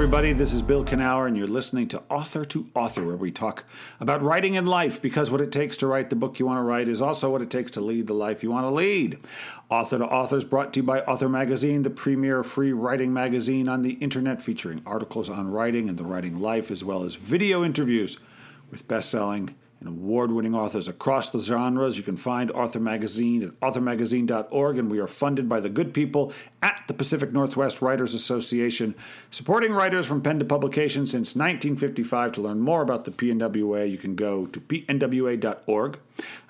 everybody. This is Bill Kenower, and you're listening to Author to Author, where we talk about writing in life because what it takes to write the book you want to write is also what it takes to lead the life you want to lead. Author to Author is brought to you by Author Magazine, the premier free writing magazine on the internet, featuring articles on writing and the writing life, as well as video interviews with best selling and award winning authors across the genres. You can find Author Magazine at authormagazine.org, and we are funded by the good people at the Pacific Northwest Writers Association, supporting writers from pen to publication since 1955. To learn more about the PNWA, you can go to pnwa.org.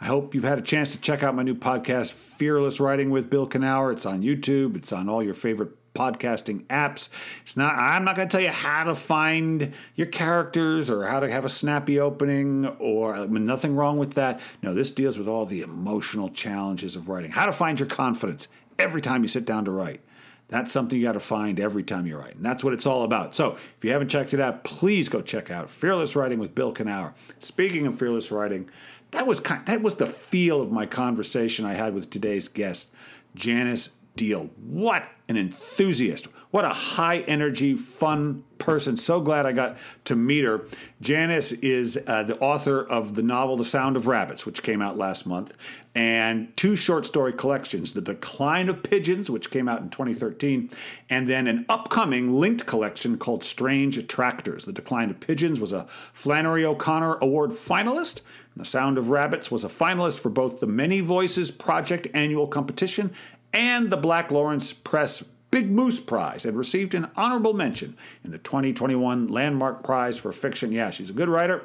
I hope you've had a chance to check out my new podcast, Fearless Writing with Bill Kenower. It's on YouTube, it's on all your favorite podcasting apps. It's not I'm not going to tell you how to find your characters or how to have a snappy opening or I mean, nothing wrong with that. No, this deals with all the emotional challenges of writing. How to find your confidence every time you sit down to write. That's something you got to find every time you write. And that's what it's all about. So if you haven't checked it out, please go check out Fearless Writing with Bill Kenower. Speaking of fearless writing, that was kind, that was the feel of my conversation I had with today's guest, Janice Deal. What an enthusiast. What a high energy, fun person. So glad I got to meet her. Janice is uh, the author of the novel The Sound of Rabbits, which came out last month, and two short story collections The Decline of Pigeons, which came out in 2013, and then an upcoming linked collection called Strange Attractors. The Decline of Pigeons was a Flannery O'Connor Award finalist. The Sound of Rabbits was a finalist for both the Many Voices Project annual competition and the Black Lawrence Press Big Moose Prize and received an honorable mention in the 2021 Landmark Prize for Fiction. Yeah, she's a good writer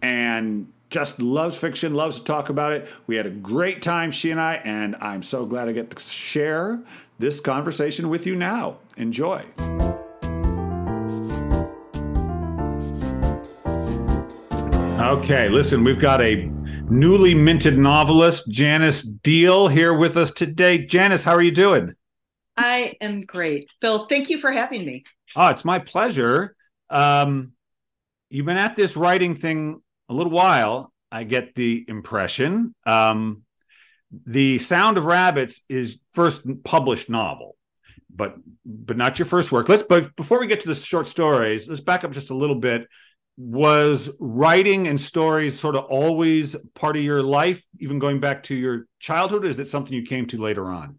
and just loves fiction, loves to talk about it. We had a great time, she and I, and I'm so glad I get to share this conversation with you now. Enjoy. Okay, listen, we've got a newly minted novelist, Janice Deal, here with us today. Janice, how are you doing? I am great. Bill, thank you for having me. Oh, it's my pleasure. Um, you've been at this writing thing a little while, I get the impression. Um, the Sound of Rabbits is first published novel, but but not your first work. Let's but before we get to the short stories, let's back up just a little bit was writing and stories sort of always part of your life even going back to your childhood is it something you came to later on?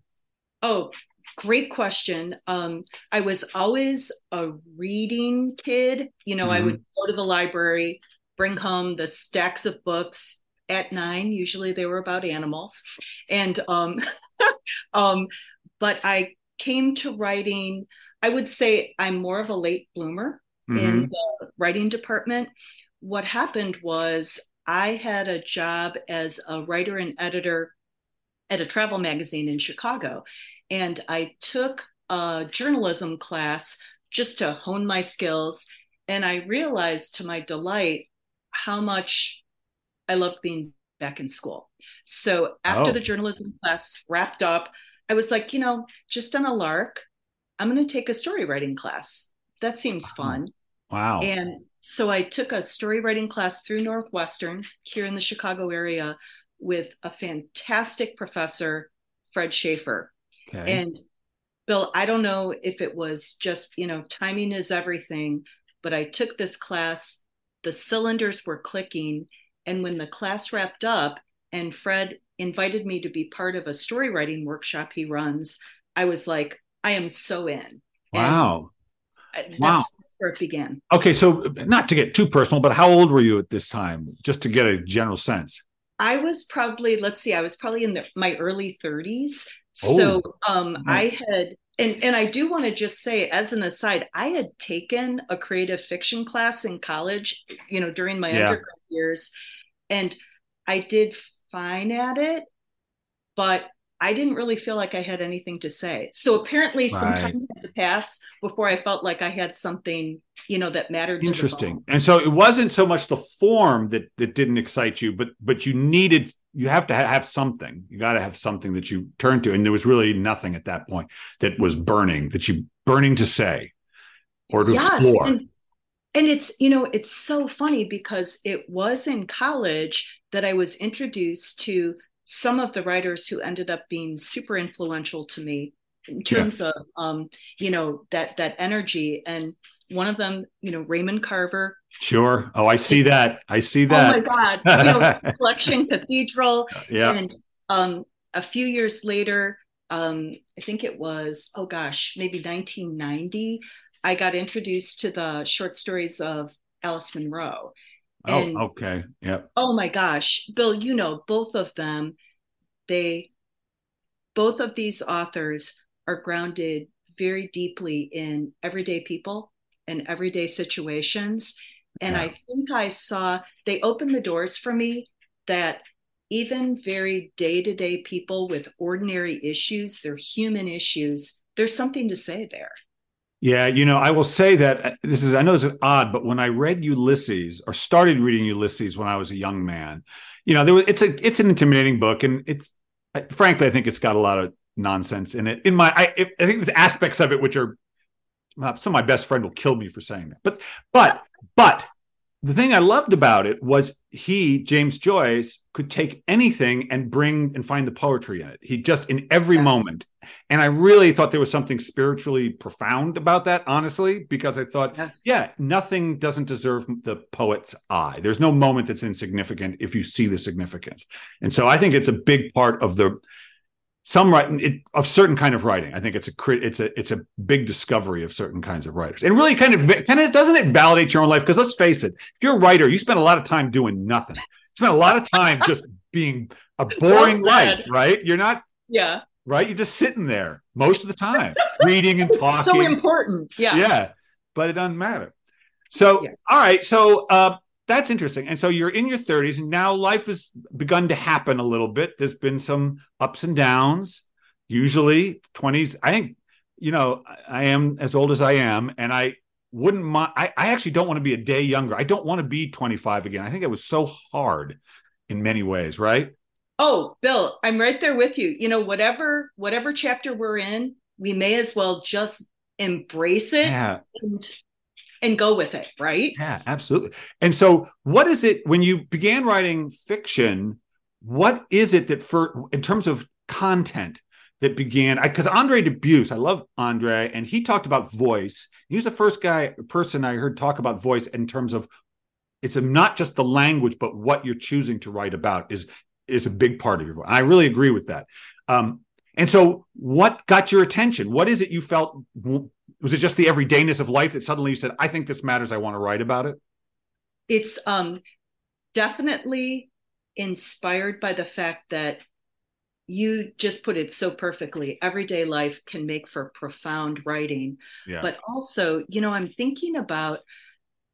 Oh great question. Um, i was always a reading kid. You know mm-hmm. i would mm-hmm. go to the library bring home the stacks of books at nine. Usually they were about animals. And um, um, but i came to writing i would say i'm more of a late bloomer mm-hmm. in the writing department. What happened was I had a job as a writer and editor at a travel magazine in Chicago. And I took a journalism class just to hone my skills. And I realized to my delight how much I loved being back in school. So after oh. the journalism class wrapped up, I was like, you know, just on a lark, I'm going to take a story writing class. That seems fun. Wow. And so I took a story writing class through Northwestern here in the Chicago area with a fantastic professor, Fred Shafer. Okay. And Bill, I don't know if it was just, you know, timing is everything, but I took this class, the cylinders were clicking. And when the class wrapped up and Fred invited me to be part of a story writing workshop he runs, I was like, I am so in. Wow. And wow where it began. Okay, so not to get too personal, but how old were you at this time, just to get a general sense? I was probably, let's see, I was probably in the, my early 30s. Oh, so um, nice. I had, and, and I do want to just say, as an aside, I had taken a creative fiction class in college, you know, during my yeah. undergrad years, and I did fine at it, but I didn't really feel like I had anything to say. So apparently, right. some time had to pass before I felt like I had something, you know, that mattered. Interesting. And so it wasn't so much the form that that didn't excite you, but but you needed you have to have something. You got to have something that you turn to, and there was really nothing at that point that was burning that you burning to say or to yes, explore. And, and it's you know it's so funny because it was in college that I was introduced to some of the writers who ended up being super influential to me in terms yeah. of um, you know that that energy and one of them, you know, Raymond Carver. Sure. Oh, I see that. I see that. Oh my God. You know, Collection Cathedral. Yeah. And um, a few years later, um, I think it was, oh gosh, maybe 1990, I got introduced to the short stories of Alice Munro. Oh, and, oh, okay. Yep. Oh my gosh. Bill, you know, both of them, they, both of these authors are grounded very deeply in everyday people and everyday situations. And yeah. I think I saw they opened the doors for me that even very day to day people with ordinary issues, they're human issues, there's something to say there. Yeah, you know, I will say that uh, this is, I know it's odd, but when I read Ulysses or started reading Ulysses when I was a young man, you know, there was, it's a, it's an intimidating book and it's, frankly, I think it's got a lot of nonsense in it. In my, I, I think there's aspects of it which are some of my best friend will kill me for saying that. But but but the thing I loved about it was he, James Joyce, could take anything and bring and find the poetry in it. He just in every moment. And I really thought there was something spiritually profound about that, honestly, because I thought, yes. yeah, nothing doesn't deserve the poet's eye. There's no moment that's insignificant if you see the significance. And so I think it's a big part of the some writing it, of certain kind of writing. I think it's a it's a it's a big discovery of certain kinds of writers, and really kind of kind of doesn't it validate your own life? Because let's face it, if you're a writer, you spend a lot of time doing nothing. You spend a lot of time just being a boring life, right? You're not, yeah, right. You're just sitting there most of the time, reading and talking. so important, yeah, yeah, but it doesn't matter. So, yeah. all right, so uh, that's interesting. And so you're in your 30s, and now life has begun to happen a little bit. There's been some ups and downs. Usually, 20s. I think, you know, I am as old as I am, and I wouldn't mind. I, I actually don't want to be a day younger. I don't want to be 25 again. I think it was so hard in many ways, right? Oh, Bill, I'm right there with you. You know, whatever whatever chapter we're in, we may as well just embrace it yeah. and and go with it, right? Yeah, absolutely. And so, what is it when you began writing fiction? What is it that, for in terms of content, that began? Because Andre Dubus, I love Andre, and he talked about voice. He was the first guy person I heard talk about voice in terms of it's not just the language, but what you're choosing to write about is is a big part of your voice. I really agree with that. Um, and so, what got your attention? What is it you felt was it just the everydayness of life that suddenly you said i think this matters. I want to write about it it's um definitely inspired by the fact that you just put it so perfectly. Everyday life can make for profound writing. Yeah. but also you know i'm thinking about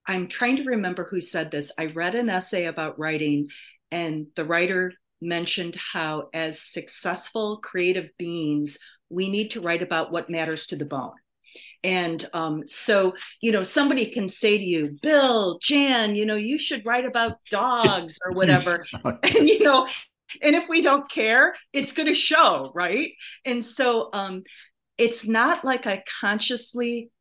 i'm trying to remember who said this. I read an essay about writing and the writer mentioned how as successful creative beings we need to write about what matters to the bone and um, so, you know, somebody can say to you, Bill, Jan, you know, you should write about dogs or whatever. and, you know, and if we don't care, it's going to show, right? And so um, it's not like I consciously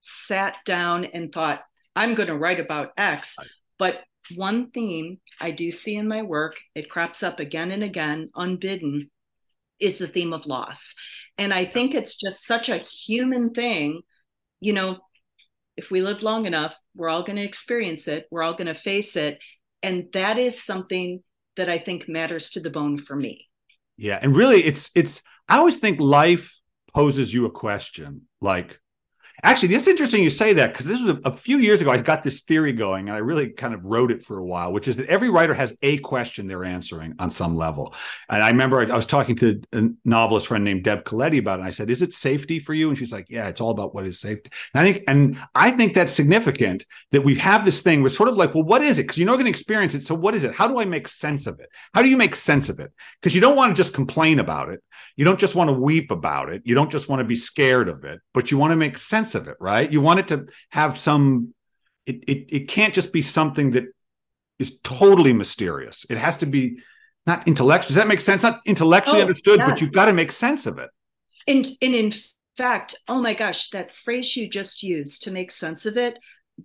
sat down and thought, I'm going to write about X. But one theme I do see in my work, it crops up again and again, unbidden, is the theme of loss. And I think it's just such a human thing. You know, if we live long enough, we're all going to experience it, we're all going to face it. And that is something that I think matters to the bone for me. Yeah. And really, it's, it's, I always think life poses you a question like, Actually, it's interesting you say that because this was a, a, few years ago. I got this theory going, and I really kind of wrote it for a while, which is that every writer has a question they're answering on some level. And I remember I, I was talking to a novelist friend named Deb Caletti about it. And I said, "Is it safety for you?" And she's like, "Yeah, it's all about what is safety." And I think, and I think that's significant that we have this thing. We're sort of like, well, what is it? Because you're not going to experience it. So what is it? How do I make sense of it? How do you make sense of it? Because you don't want to just complain about it. You don't just want to weep about it. You don't just want to be scared of it, but you want to make sense of it, right? You want it to have some, it, it, it can't just be something that is totally mysterious. It has to be not intellectual. Does that make sense? Not intellectually oh, understood, yes. but you've got to make sense of it. And, and in fact, oh my gosh, that phrase you just used to make sense of it,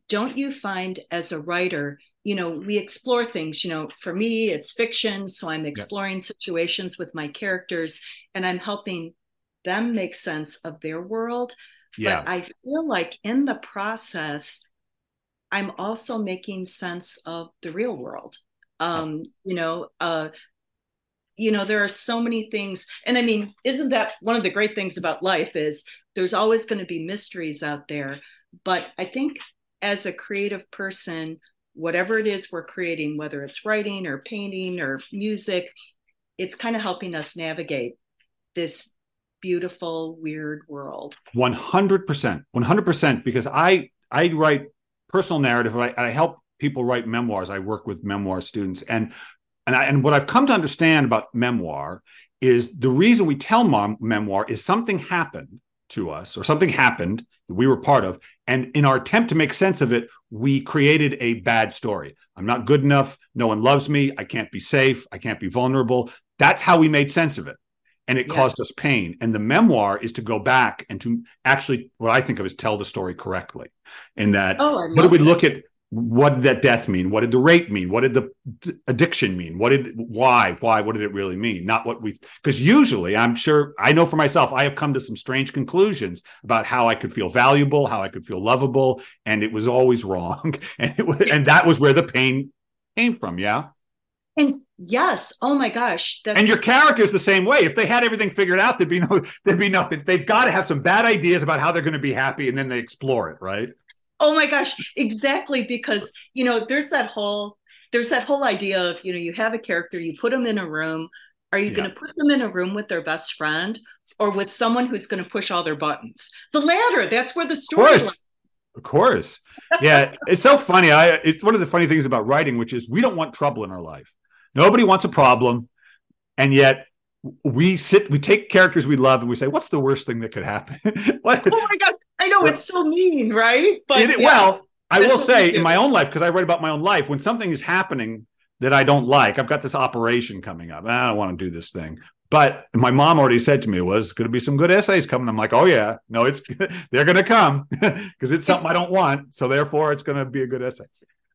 don't you find as a writer you know we explore things you know for me it's fiction so i'm exploring yeah. situations with my characters and i'm helping them make sense of their world Yeah. But I feel like in the process, I'm also making sense of the real world. Um, you know, uh, you know, there are so many things, and I mean, isn't that one of the great things about life? Is there's always going to be mysteries out there, but I think as a creative person, whatever it is we're creating, whether it's writing or painting or music, it's kind of helping us navigate this beautiful, weird world. 100%. 100% because I I write personal narrative. I, I help people write memoirs. I work with memoir students, and and I, and what I've come to understand about memoir is the reason we tell mom, memoir is something happened to us or something happened that we were part of, and in our attempt to make sense of it, we created a bad story. I'm not good enough. No one loves me. I can't be safe. I can't be vulnerable. That's how we made sense of it and it yeah. caused us pain. And the memoir is to go back and to actually what I think of as tell the story correctly. In that, oh, what did we look at? What did that death mean? What did the rape mean? What did the addiction mean? What did why why what did it really mean? Not what we because usually I'm sure I know for myself I have come to some strange conclusions about how I could feel valuable, how I could feel lovable, and it was always wrong. And it was and that was where the pain came from. Yeah. And yes, oh my gosh, that's... and your character's the same way. If they had everything figured out, there'd be no, there'd be nothing. They've got to have some bad ideas about how they're going to be happy, and then they explore it, right? Oh my gosh, exactly. Because you know, there's that whole, there's that whole idea of you know, you have a character, you put them in a room. Are you yeah. going to put them in a room with their best friend, or with someone who's going to push all their buttons? The latter. That's where the story. Of. Of course. Yeah, it's so funny. I it's one of the funny things about writing, which is we don't want trouble in our life. Nobody wants a problem. And yet we sit, we take characters we love and we say, what's the worst thing that could happen? what? Oh my God. I know it's so mean, right? But it, yeah, well, I will say in my own life, because I write about my own life, when something is happening that I don't like, I've got this operation coming up. I don't want to do this thing. But my mom already said to me, "Was going to be some good essays coming." I'm like, "Oh yeah, no, it's they're going to come because it's something I don't want, so therefore it's going to be a good essay."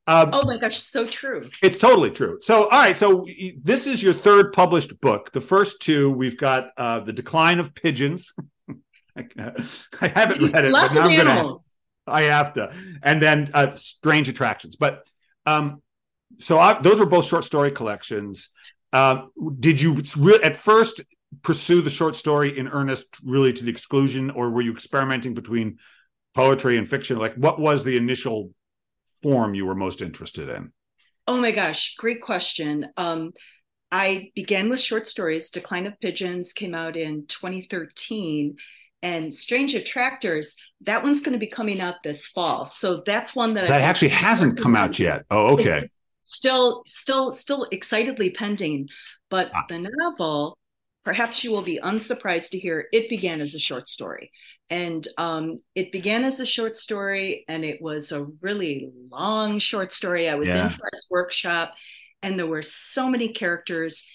Um, oh my gosh, so true. It's totally true. So, all right. So, this is your third published book. The first two, we've got uh, The Decline of Pigeons. I haven't read it, Lots but now I'm going to. I have to. And then uh, Strange Attractions. But um, so I, those were both short story collections. Uh, did you re- at first pursue the short story in earnest, really to the exclusion, or were you experimenting between poetry and fiction? Like, what was the initial form you were most interested in? Oh my gosh, great question. Um, I began with short stories. Decline of Pigeons came out in 2013 and Strange Attractors, that one's going to be coming out this fall. So that's one that that I actually hasn't come out yet. Oh, okay. Still, still, still excitedly pending. But ah. the novel, perhaps you will be unsurprised to hear, it began as a short story. And um, it began as a short story, and it was a really long short story. I was yeah. in Fred's workshop, and there were so many characters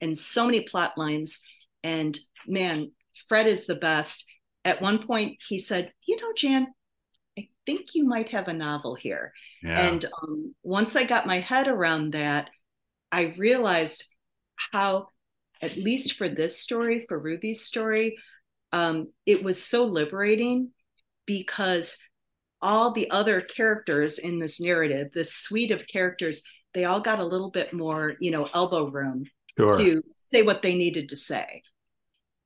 and so many plot lines. And man, Fred is the best. At one point, he said, You know, Jan, I think you might have a novel here. Yeah. And um, once I got my head around that, I realized how, at least for this story, for Ruby's story, um, it was so liberating because all the other characters in this narrative, this suite of characters, they all got a little bit more, you know, elbow room sure. to say what they needed to say.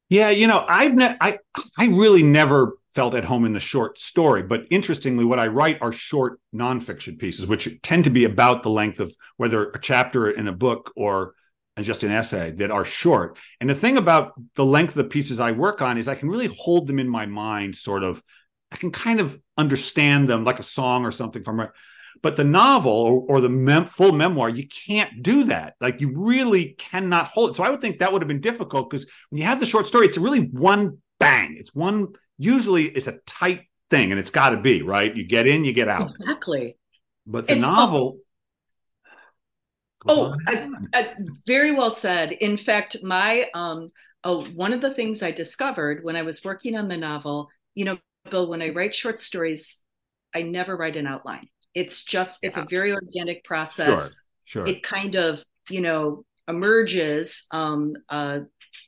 Yeah, you know, I've ne- I I really never felt at home in the short story, but interestingly, what I write are short nonfiction pieces, which tend to be about the length of whether a chapter in a book or just an essay that are short. And the thing about the length of the pieces I work on is I can really hold them in my mind, sort of. I can kind of understand them like a song or something from it. But the novel or, or the mem- full memoir, you can't do that. Like you really cannot hold it. So I would think that would have been difficult because when you have the short story, it's really one bang. It's one. Usually, it's a tight thing, and it's got to be right. You get in, you get out. Exactly. But the it's novel. Oh, I, I, very well said. In fact, my um, oh, one of the things I discovered when I was working on the novel, you know, Bill, when I write short stories, I never write an outline. It's just it's yeah. a very organic process. Sure, sure. It kind of you know emerges um, uh,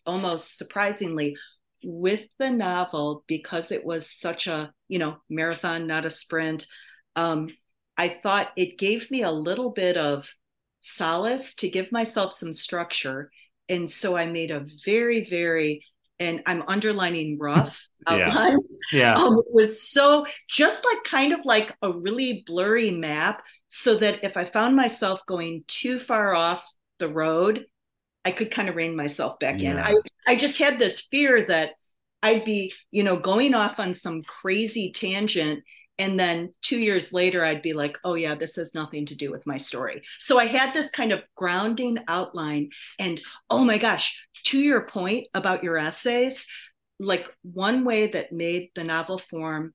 almost surprisingly with the novel, because it was such a, you know, marathon, not a sprint, um, I thought it gave me a little bit of solace to give myself some structure. And so I made a very, very, and I'm underlining rough outline. Yeah. Um, it was so just like kind of like a really blurry map, so that if I found myself going too far off the road, I could kind of rein myself back yeah. in. I, I just had this fear that I'd be, you know, going off on some crazy tangent and then two years later i'd be like oh yeah this has nothing to do with my story. So i had this kind of grounding outline. And oh my gosh to your point about your essays like one way that made the novel form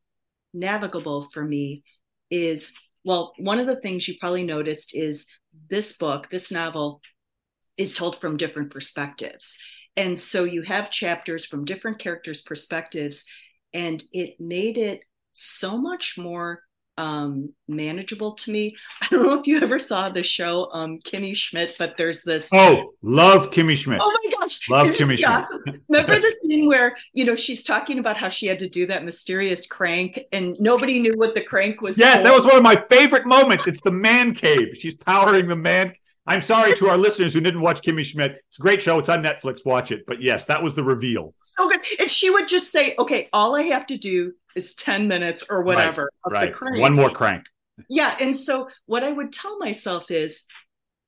navigable for me is well one of the things you probably noticed is this book this novel is told from different perspectives. And so you have chapters from different characters perspectives and it made it so much more um manageable to me. I don't know if you ever saw the show um Kimmy Schmidt, but there's this Oh, love Kimmy Schmidt. Oh my gosh. Love Kimmy Schmidt. Awesome? Remember the scene where, you know, she's talking about how she had to do that mysterious crank and nobody knew what the crank was. Yes, for. that was one of my favorite moments. It's the man cave. She's powering the man I'm sorry to our listeners who didn't watch Kimmy Schmidt. It's a great show. It's on Netflix. Watch it. But yes, that was the reveal. So good. And she would just say, okay, all I have to do is 10 minutes or whatever right, of right. One more crank. Yeah. And so what I would tell myself is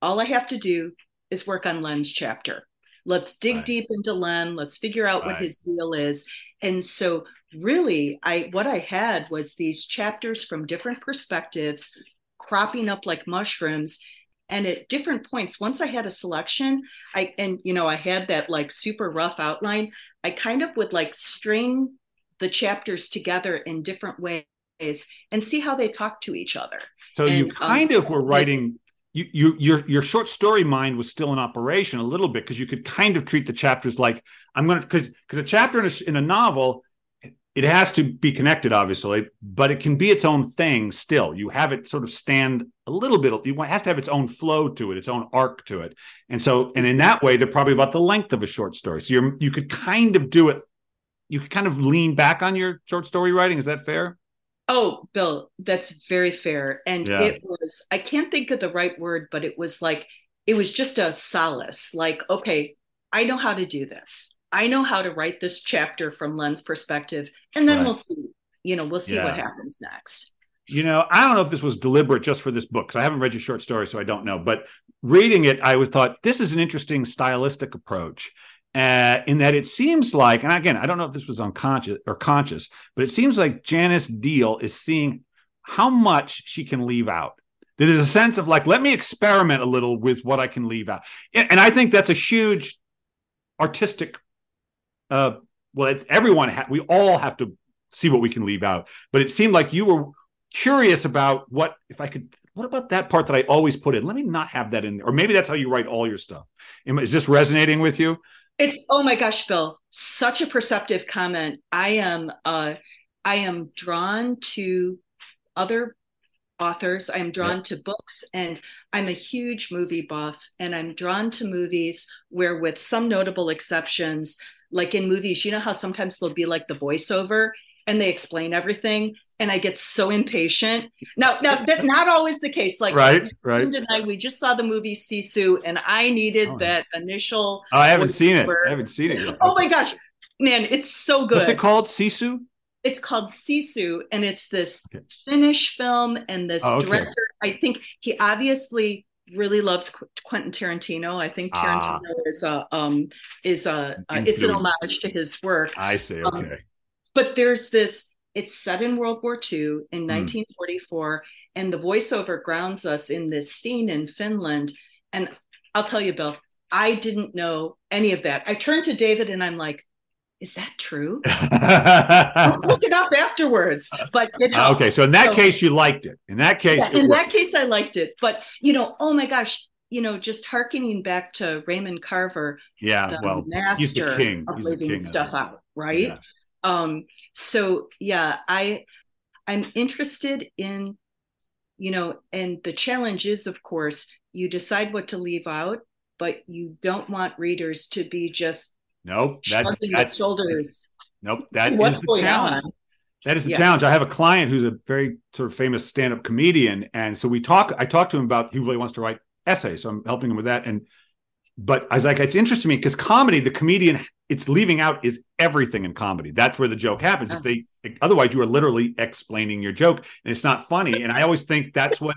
all I have to do is work on Len's chapter. Let's dig right. deep into Len. Let's figure out what his deal is. And so really I what I had was these chapters from different perspectives cropping up like mushrooms and at different points once i had a selection i and you know i had that like super rough outline i kind of would like string the chapters together in different ways and see how they talk to each other. So and, you kind um, of were writing you, you your your short story mind was still in operation a little bit because you could kind of treat the chapters like i'm going to because because a chapter in a, in a novel it has to be connected obviously but it can be its own thing still. You have it sort of stand a little bit it has to have its own flow to it its own arc to it. And so and in that way they're probably about the length of a short story. So you're you could kind of do it you could kind of lean back on your short story writing. Is that fair? Oh bill that's very fair. And yeah. it was i can't think of the right word but it was like it was just a solace. Like okay i know how to do this I know how to write this chapter from Len's perspective, and then right. we'll see. You know, we'll see yeah. what happens next. You know, I don't know if this was deliberate just for this book because I haven't read your short story, so I don't know. But reading it, I thought this is an interesting stylistic approach. Uh, in that it seems like, and again, I don't know if this was unconscious or conscious, but it seems like Janice Deal is seeing how much she can leave out. There's a sense of like, let me experiment a little with what I can leave out. And I think that's a huge artistic uh, well, everyone, ha- we all have to see what we can leave out. But it seemed like you were curious about what, if I could, what about that part that I always put in? Let me not have that in there. Or maybe that's how you write all your stuff. Is this resonating with you? It's, oh my gosh, Bill, such a perceptive comment. I am, uh, I am drawn to other authors. I'm drawn to books and I'm a huge movie buff and I'm drawn to movies where with some notable exceptions like in movies, you know how sometimes there'll be like the voiceover and they explain everything and I get so impatient. Now, now that's not always the case. Like right, right. Tonight we just saw the movie Sisu, and I needed oh, that initial. Oh, I haven't seen it. I haven't seen it yet. Oh my gosh, man, it's so good. What's it called? Sisu. It's called Sisu, and it's this okay. Finnish film, and this oh, okay. director. I think he obviously really loves Quentin Tarantino. I think Tarantino ah. is a um is a uh, it's an homage to his work. I see. Um, okay. Um, but there's this. It's set in World War II in 1944, mm. and the voiceover grounds us in this scene in Finland. And I'll tell you, Bill, I didn't know any of that. I turned to David and I'm like, is that true? Let's look it up afterwards. But you know, okay, so in that so, case, you liked it. In that case, yeah, in worked. that case, I liked it. But you know, oh my gosh, you know, just harkening back to Raymond Carver, yeah, well, master of he's leaving stuff out, right? Yeah. Um, so yeah, I I'm interested in, you know, and the challenge is, of course, you decide what to leave out, but you don't want readers to be just no, that's, that's shoulders. Nope. That is the challenge. On? That is the yeah. challenge. I have a client who's a very sort of famous stand-up comedian, and so we talk. I talked to him about he really wants to write essays, so I'm helping him with that. And but I was like, it's interesting to me because comedy, the comedian, it's leaving out is everything in comedy. That's where the joke happens. Yes. If they otherwise, you are literally explaining your joke, and it's not funny. And I always think that's what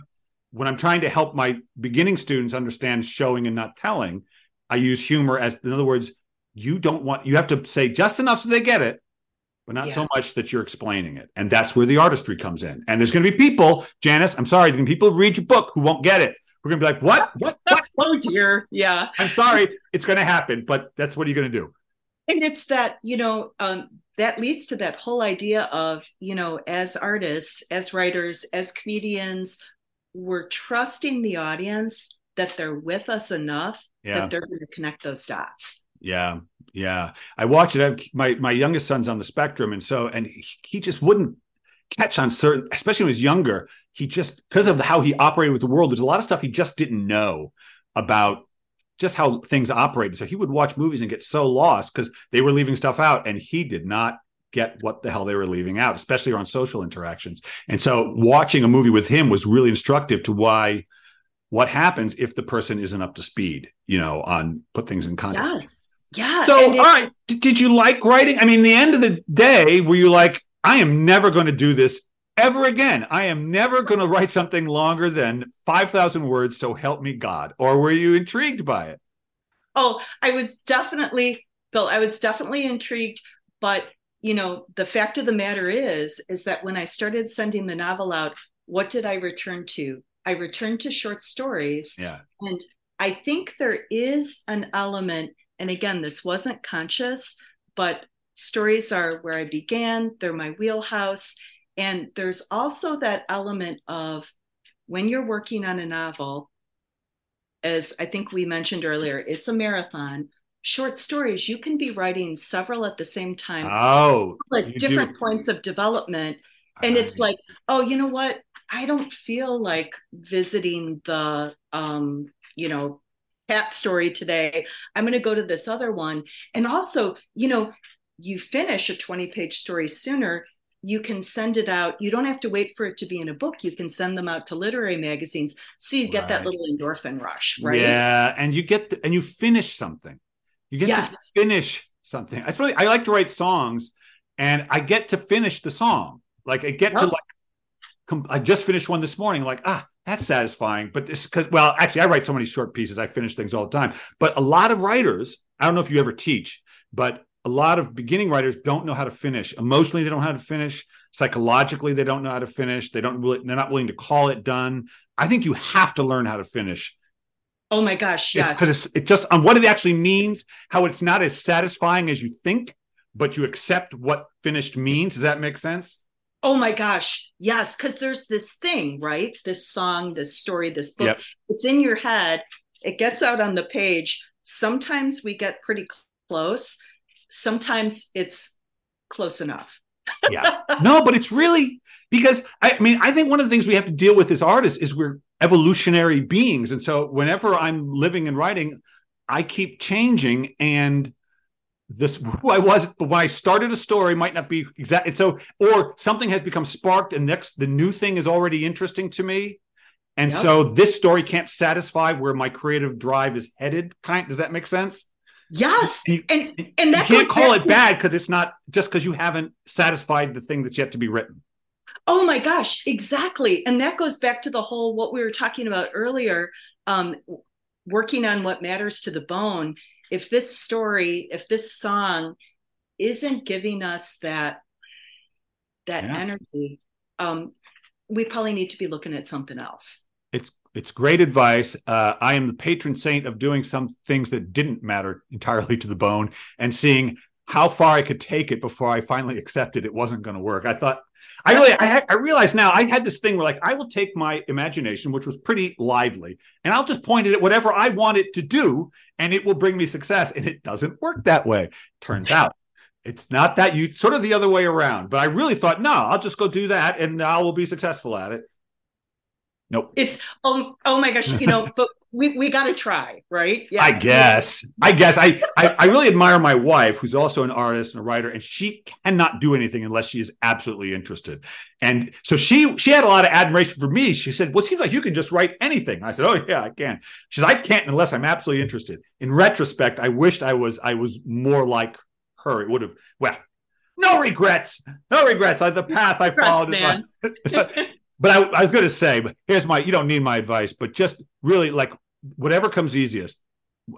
when I'm trying to help my beginning students understand showing and not telling, I use humor as in other words, you don't want you have to say just enough so they get it but not yeah. so much that you're explaining it. And that's where the artistry comes in. And there's going to be people, Janice, I'm sorry, there's going to be people who read your book who won't get it. We're going to be like, what? What? What? oh, dear. Yeah. I'm sorry. It's going to happen, but that's what are you going to do? And it's that, you know, um, that leads to that whole idea of, you know, as artists, as writers, as comedians, we're trusting the audience that they're with us enough yeah. that they're going to connect those dots. Yeah, yeah. I watch it. My my youngest son's on the spectrum, and so and he, just wouldn't catch on certain, especially when he was younger. He just because of how he operated with the world. There's a lot of stuff he just didn't know about just how things operated. So he would watch movies and get so lost because they were leaving stuff out, and he did not get what the hell they were leaving out, especially on social interactions. And so watching a movie with him was really instructive to why what happens if the person isn't up to speed, you know, on put things in context. Yes. Yeah. So, all right. Did you like writing? I mean, the end of the day, were you like, I am never going to do this ever again? I am never going to write something longer than 5,000 words. So help me God. Or were you intrigued by it? Oh, I was definitely, Bill, I was definitely intrigued. But, you know, the fact of the matter is, is that when I started sending the novel out, what did I return to? I returned to short stories. Yeah. And I think there is an element, and again, this wasn't conscious, but stories are where I began, they're my wheelhouse. And there's also that element of when you're working on a novel, as I think we mentioned earlier, it's a marathon. Short stories, you can be writing several at the same time. Oh, at different do. points of development. And it's like, oh, you know what? I don't feel like visiting the, um, you know, cat story today. I'm going to go to this other one. And also, you know, you finish a 20 page story sooner, you can send it out. You don't have to wait for it to be in a book. You can send them out to literary magazines. So you get right. that little endorphin rush, right? Yeah. And you get, the, and you finish something. You get yes. to finish something. I really, I like to write songs and I get to finish the song. Like I get yep. to like I just finished one this morning. Like, ah, that's satisfying. But this because well, actually, I write so many short pieces. I finish things all the time. But a lot of writers, I don't know if you ever teach, but a lot of beginning writers don't know how to finish. Emotionally, they don't know how to finish. Psychologically, they don't know how to finish. They don't really, they're not willing to call it done. I think you have to learn how to finish. Oh my gosh, yes. Because it's, it's, just on what it actually means, how it's not as satisfying as you think, but you accept what finished means. Does that make sense? Oh my gosh. Yes. Cause there's this thing, right? This song, this story, this book. Yep. It's in your head. It gets out on the page. Sometimes we get pretty close. Sometimes it's close enough. yeah. No, but it's really because I mean, I think one of the things we have to deal with as artists is we're evolutionary beings. And so whenever I'm living and writing, I keep changing and this who I was when I started a story might not be exact. So, or something has become sparked, and next the new thing is already interesting to me, and yep. so this story can't satisfy where my creative drive is headed. Kind does that make sense? Yes, and and, and that you can't call it to- bad because it's not just because you haven't satisfied the thing that's yet to be written. Oh my gosh, exactly, and that goes back to the whole what we were talking about earlier. Um, working on what matters to the bone if this story, if this song isn't giving us that that yeah. energy, um, we probably need to be looking at something else. It's it's great advice. Uh, I am the patron saint of doing some things that didn't matter entirely to the bone and seeing how far I could take it before I finally accepted it wasn't going to work. I thought I really, I, I realize now I had this thing where like I will take my imagination, which was pretty lively, and I'll just point it at whatever I want it to do, and it will bring me success. And it doesn't work that way. Turns out it's not that you sort of the other way around. But I really thought, no, I'll just go do that, and I will be successful at it. Nope. It's oh oh my gosh, you know, but we, we got to try, right? Yeah. I guess. I guess. I, I I really admire my wife, who's also an artist and a writer, and she cannot do anything unless she is absolutely interested. And so she she had a lot of admiration for me. She said, "Well, it seems like you can just write anything." I said, "Oh yeah, I can." She said, "I can't unless I'm absolutely interested." In retrospect, I wished I was I was more like her. It would have well. No regrets. No regrets. I, the path I followed. but I, I was going to say, but here's my, you don't need my advice, but just really like whatever comes easiest.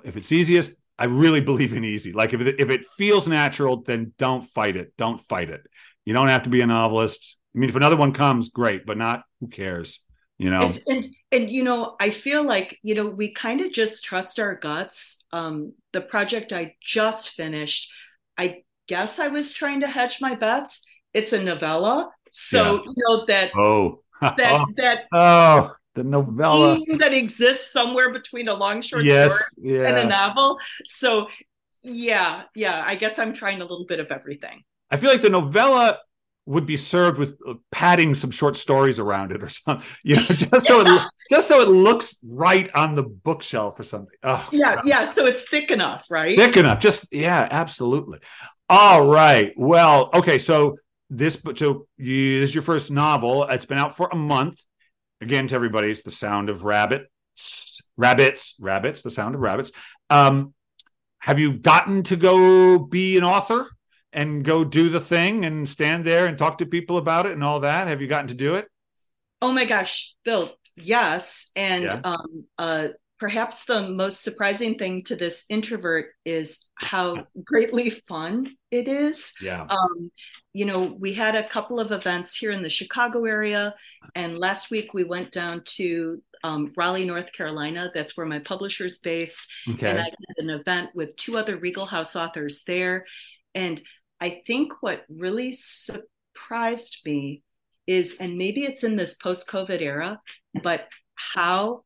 If it's easiest, I really believe in easy. Like if it, if it feels natural, then don't fight it. Don't fight it. You don't have to be a novelist. I mean, if another one comes, great, but not who cares, you know? It's, and, and, you know, I feel like, you know, we kind of just trust our guts. Um, the project I just finished, I guess I was trying to hedge my bets. It's a novella. So, yeah. you know, that, oh, that that oh the novella that exists somewhere between a long short yes, story yeah. and a novel. So yeah, yeah, I guess I'm trying a little bit of everything. I feel like the novella would be served with uh, padding some short stories around it or something, you know, just so yeah. it just so it looks right on the bookshelf or something. Oh, yeah, God. yeah. So it's thick enough, right? Thick enough. Just yeah, absolutely. All right. Well, okay. So this so you, this is your first novel. It's been out for a month. Again, to everybody, it's the sound of rabbits, rabbits, rabbits. The sound of rabbits. Um, have you gotten to go be an author and go do the thing and stand there and talk to people about it and all that? Have you gotten to do it? Oh my gosh, Bill, yes. And yeah. um, uh, perhaps the most surprising thing to this introvert is how greatly fun it is. Yeah. Um, you know, we had a couple of events here in the Chicago area, and last week we went down to um, Raleigh, North Carolina. That's where my publisher is based. Okay. And I had an event with two other Regal House authors there. And I think what really surprised me is, and maybe it's in this post COVID era, but how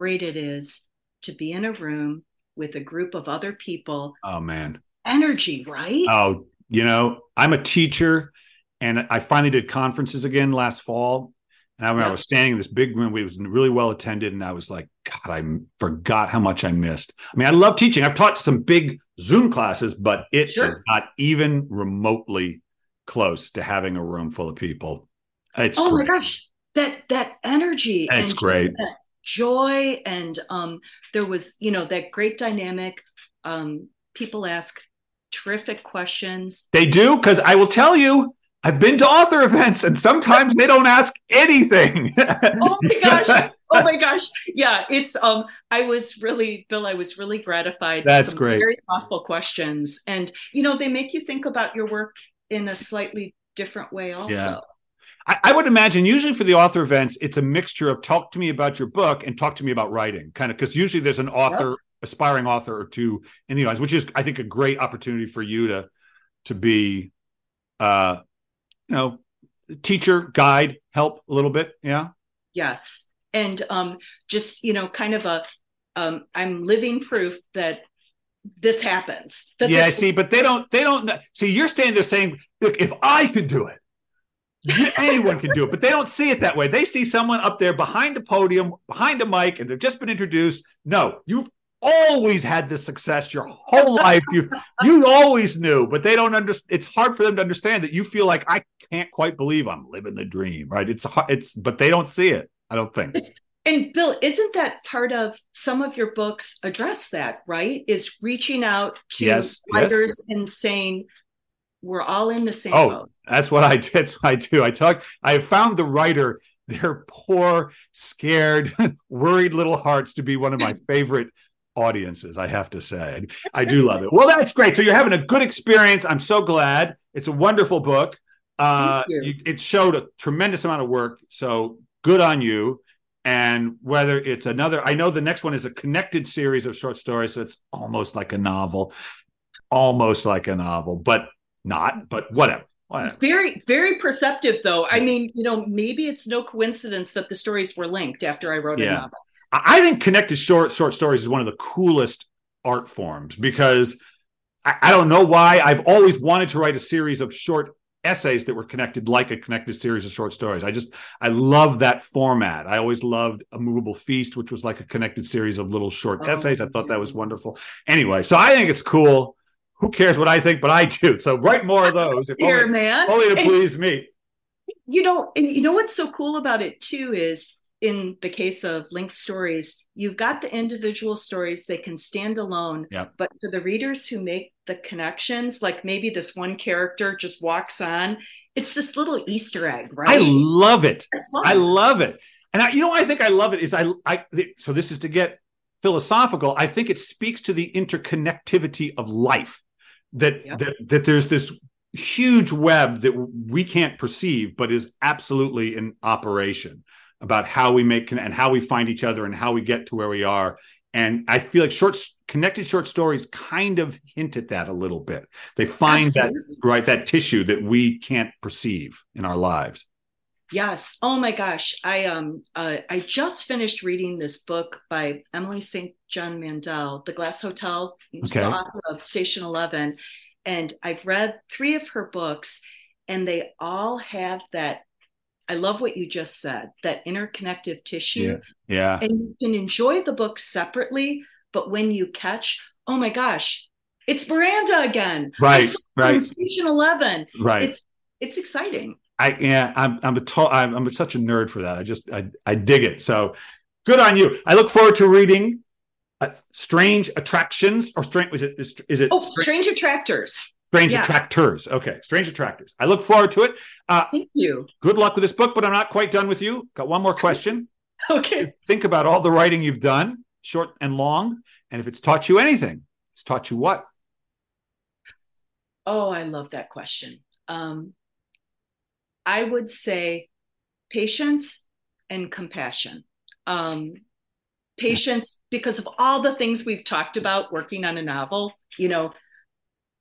great it is to be in a room with a group of other people. Oh, man. Energy, right? Oh, you know, I'm a teacher and I finally did conferences again last fall. And I, yeah. I was standing in this big room, it was really well attended, and I was like, God, I forgot how much I missed. I mean, I love teaching. I've taught some big Zoom classes, but it sure. is not even remotely close to having a room full of people. It's oh great. my gosh, that that energy. It's great. Joy and um, there was, you know, that great dynamic. Um, people ask terrific questions. They do because I will tell you, I've been to author events and sometimes they don't ask anything. oh my gosh. Oh my gosh. Yeah, it's um I was really Bill I was really gratified. That's great. Very thoughtful questions and you know they make you think about your work in a slightly different way also. Yeah. I, I would imagine usually for the author events, it's a mixture of talk to me about your book and talk to me about writing, kind of because usually there's an author yep aspiring author or two in the audience, which is, I think, a great opportunity for you to to be, uh, you know, teacher, guide, help a little bit. Yeah. Yes, and um, just you know, kind of a, um, I'm living proof that this happens. That yeah, this- see, but they don't. They don't see. You're standing there saying, "Look, if I could do it." Anyone can do it, but they don't see it that way. They see someone up there behind a podium, behind a mic, and they've just been introduced. No, you've always had this success your whole life. You you always knew, but they don't understand. It's hard for them to understand that you feel like I can't quite believe I'm living the dream, right? It's it's, but they don't see it. I don't think. It's, and Bill, isn't that part of some of your books address that, right? Is reaching out to yes, writers yes. and saying, we're all in the same oh, boat. That's what I that's what I do. I talk, I found the writer, their poor, scared, worried little hearts to be one of my favorite audiences, I have to say. I do love it. Well, that's great. So you're having a good experience. I'm so glad. It's a wonderful book. Uh, you. it showed a tremendous amount of work. So good on you. And whether it's another, I know the next one is a connected series of short stories. So it's almost like a novel, almost like a novel, but not, but whatever. Very, very perceptive, though. I mean, you know, maybe it's no coincidence that the stories were linked after I wrote yeah. a novel. I think connected short short stories is one of the coolest art forms because I, I, don't know why I've always wanted to write a series of short essays that were connected like a connected series of short stories. I just I love that format. I always loved a movable feast, which was like a connected series of little short oh, essays. I thought that was wonderful. Anyway, so I think it's cool. Who cares what I think, but I do. So write more of those. If Here, only, man. Only to please me. You know, and you know what's so cool about it too is in the case of linked stories, you've got the individual stories, they can stand alone. Yep. But for the readers who make the connections, like maybe this one character just walks on, it's this little Easter egg, right? I love it. I love it. And I, you know, I think I love it is I, I, so this is to get philosophical. I think it speaks to the interconnectivity of life that, yep. that, that there's this huge web that we can't perceive, but is absolutely in operation about how we make and how we find each other and how we get to where we are. And I feel like short connected short stories kind of hint at that a little bit. They find Absolutely. that right that tissue that we can't perceive in our lives. Yes. Oh my gosh. I um uh, I just finished reading this book by Emily St. John Mandel, The Glass Hotel, okay. the author of Station Eleven, and I've read three of her books, and they all have that I love what you just said, that interconnective tissue. Yeah. yeah. And you can enjoy the book separately, but when you catch, oh my gosh, it's Miranda again. Right. Right. Station 11. Right. It's, it's exciting. I yeah, I'm I'm a tall, I'm, I'm such a nerd for that. I just I I dig it. So good on you. I look forward to reading uh, Strange Attractions or Strange is it is, is it Oh, Strange Attractors. Strange yeah. Attractors. Okay, Strange Attractors. I look forward to it. Uh, Thank you. Good luck with this book, but I'm not quite done with you. Got one more question. okay. Think about all the writing you've done, short and long, and if it's taught you anything, it's taught you what? Oh, I love that question. Um, I would say patience and compassion. Um, patience because of all the things we've talked about working on a novel. You know,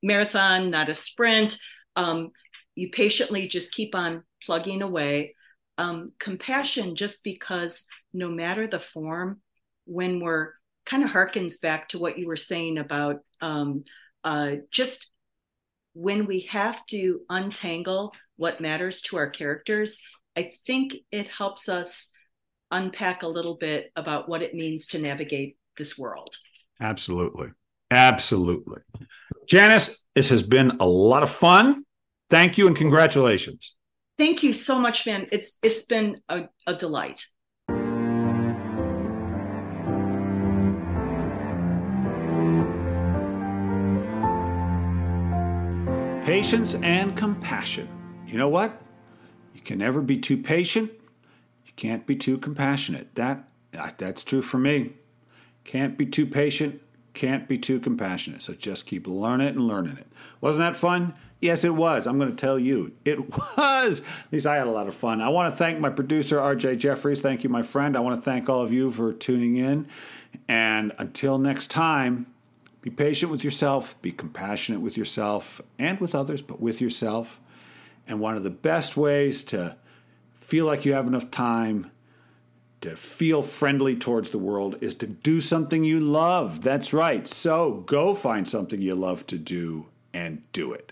marathon, not a sprint. Um, you patiently just keep on plugging away. Um, compassion, just because no matter the form, when we're kind of harkens back to what you were saying about um, uh, just when we have to untangle what matters to our characters, I think it helps us unpack a little bit about what it means to navigate this world. Absolutely. Absolutely. Janice, this has been a lot of fun. Thank you and congratulations. Thank you so much, man. It's it's been a, a delight. Patience and compassion. You know what? You can never be too patient. You can't be too compassionate. That that's true for me. Can't be too patient can't be too compassionate. So just keep learning it and learning it. Wasn't that fun? Yes, it was. I'm going to tell you, it was. At least I had a lot of fun. I want to thank my producer, RJ Jeffries. Thank you, my friend. I want to thank all of you for tuning in. And until next time, be patient with yourself, be compassionate with yourself and with others, but with yourself. And one of the best ways to feel like you have enough time to feel friendly towards the world is to do something you love. That's right. So go find something you love to do and do it.